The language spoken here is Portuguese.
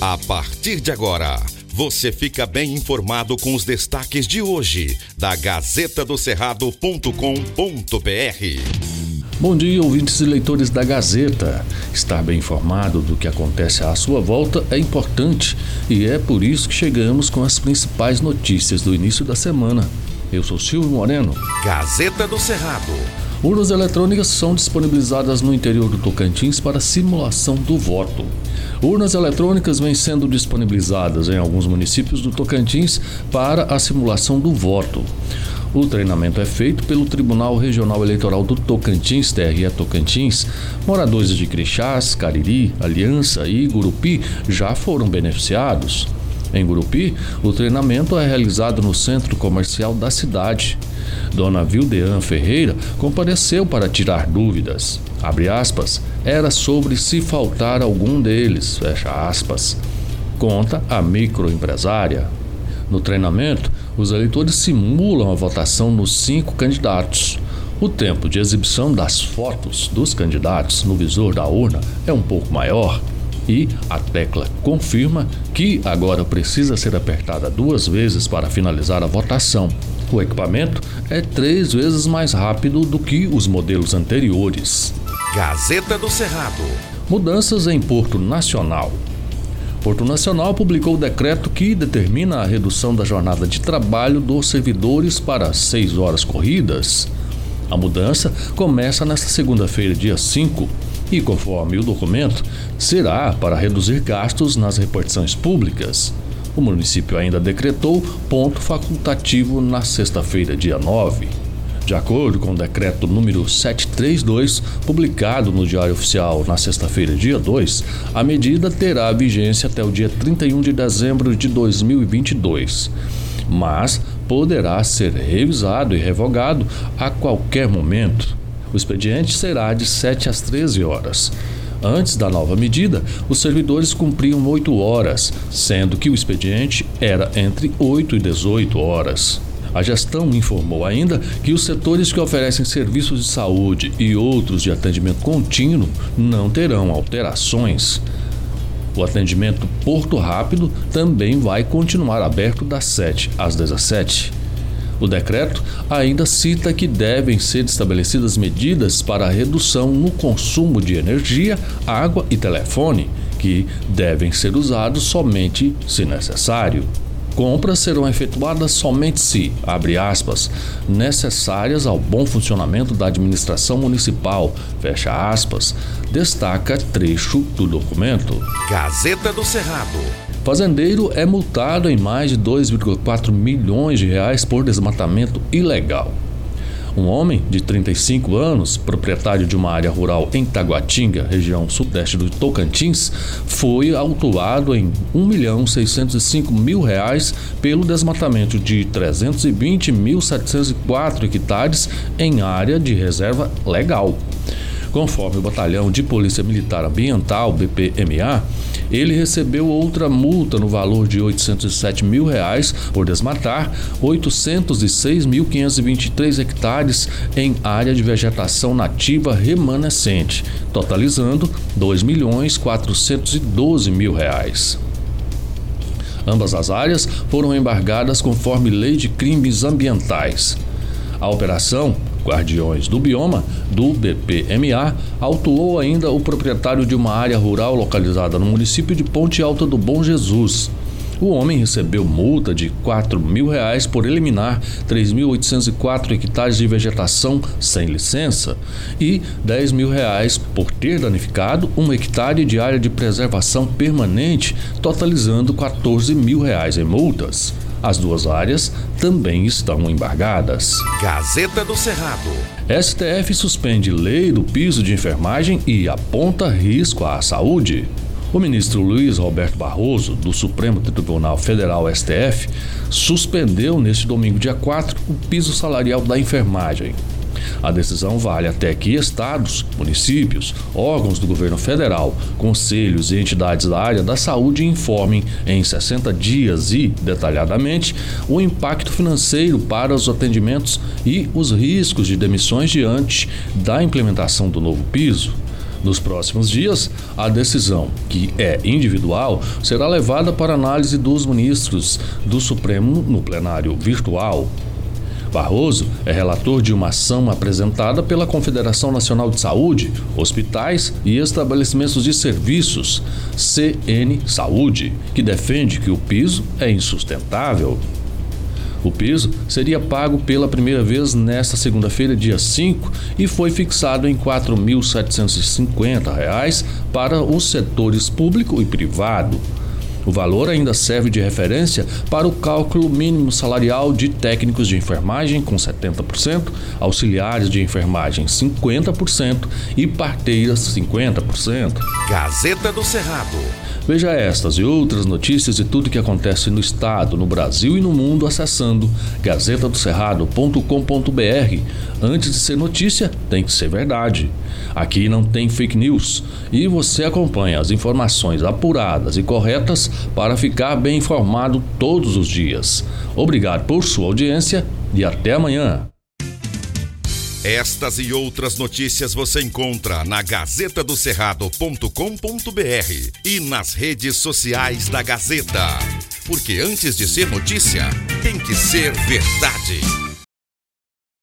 A partir de agora, você fica bem informado com os destaques de hoje da Gazeta do Cerrado.com.br. Bom dia, ouvintes e leitores da Gazeta. Estar bem informado do que acontece à sua volta é importante e é por isso que chegamos com as principais notícias do início da semana. Eu sou Silvio Moreno. Gazeta do Cerrado. Urnas eletrônicas são disponibilizadas no interior do Tocantins para simulação do voto. Urnas eletrônicas vêm sendo disponibilizadas em alguns municípios do Tocantins para a simulação do voto. O treinamento é feito pelo Tribunal Regional Eleitoral do Tocantins, TRE Tocantins. Moradores de Crixás, Cariri, Aliança e Gurupi já foram beneficiados. Em Gurupi, o treinamento é realizado no centro comercial da cidade. Dona Vildean Ferreira compareceu para tirar dúvidas. Aspas, era sobre se faltar algum deles. Conta a microempresária. No treinamento, os eleitores simulam a votação nos cinco candidatos. O tempo de exibição das fotos dos candidatos no visor da urna é um pouco maior e a tecla confirma que agora precisa ser apertada duas vezes para finalizar a votação. O equipamento é três vezes mais rápido do que os modelos anteriores. Gazeta do Cerrado. Mudanças em Porto Nacional. Porto Nacional publicou o decreto que determina a redução da jornada de trabalho dos servidores para seis horas corridas. A mudança começa nesta segunda-feira, dia 5, e, conforme o documento, será para reduzir gastos nas repartições públicas. O município ainda decretou ponto facultativo na sexta-feira, dia 9. De acordo com o decreto número 732, publicado no Diário Oficial na sexta-feira, dia 2, a medida terá vigência até o dia 31 de dezembro de 2022, mas poderá ser revisado e revogado a qualquer momento. O expediente será de 7 às 13 horas. Antes da nova medida, os servidores cumpriam 8 horas, sendo que o expediente era entre 8 e 18 horas. A gestão informou ainda que os setores que oferecem serviços de saúde e outros de atendimento contínuo não terão alterações. O atendimento Porto Rápido também vai continuar aberto das 7 às 17. O decreto ainda cita que devem ser estabelecidas medidas para a redução no consumo de energia, água e telefone, que devem ser usados somente se necessário. Compras serão efetuadas somente se, abre aspas, necessárias ao bom funcionamento da administração municipal, fecha aspas, destaca trecho do documento. Gazeta do Cerrado. Fazendeiro é multado em mais de 2,4 milhões de reais por desmatamento ilegal. Um homem de 35 anos, proprietário de uma área rural em Taguatinga, região sudeste do Tocantins, foi autuado em 1.605 mil reais pelo desmatamento de 320.704 hectares em área de reserva legal. Conforme o Batalhão de Polícia Militar Ambiental, BPMA, ele recebeu outra multa no valor de 807 mil reais por desmatar 806.523 hectares em área de vegetação nativa remanescente, totalizando 2 milhões 412 mil reais. Ambas as áreas foram embargadas conforme lei de crimes ambientais. A operação Guardiões do Bioma, do BPMA, autuou ainda o proprietário de uma área rural localizada no município de Ponte Alta do Bom Jesus. O homem recebeu multa de 4 mil reais por eliminar 3.804 hectares de vegetação sem licença e 10 mil reais por ter danificado um hectare de área de preservação permanente, totalizando 14 mil reais em multas. As duas áreas também estão embargadas. Gazeta do Cerrado. STF suspende lei do piso de enfermagem e aponta risco à saúde. O ministro Luiz Roberto Barroso, do Supremo Tribunal Federal STF, suspendeu neste domingo, dia 4, o piso salarial da enfermagem. A decisão vale até que estados, municípios, órgãos do governo federal, conselhos e entidades da área da saúde informem em 60 dias e, detalhadamente, o impacto financeiro para os atendimentos e os riscos de demissões diante da implementação do novo piso. Nos próximos dias, a decisão, que é individual, será levada para análise dos ministros do Supremo no plenário virtual. Barroso é relator de uma ação apresentada pela Confederação Nacional de Saúde, Hospitais e Estabelecimentos de Serviços, CN Saúde, que defende que o piso é insustentável. O piso seria pago pela primeira vez nesta segunda-feira, dia 5, e foi fixado em R$ 4.750 para os setores público e privado. O valor ainda serve de referência para o cálculo mínimo salarial de técnicos de enfermagem com 70%, auxiliares de enfermagem 50% e parteiras 50%. Gazeta do Cerrado. Veja estas e outras notícias e tudo que acontece no estado, no Brasil e no mundo acessando gazetadocerrado.com.br. Antes de ser notícia, tem que ser verdade. Aqui não tem fake news e você acompanha as informações apuradas e corretas para ficar bem informado todos os dias. Obrigado por sua audiência e até amanhã. Estas e outras notícias você encontra na gazetadocerrado.com.br e nas redes sociais da Gazeta. Porque antes de ser notícia, tem que ser verdade.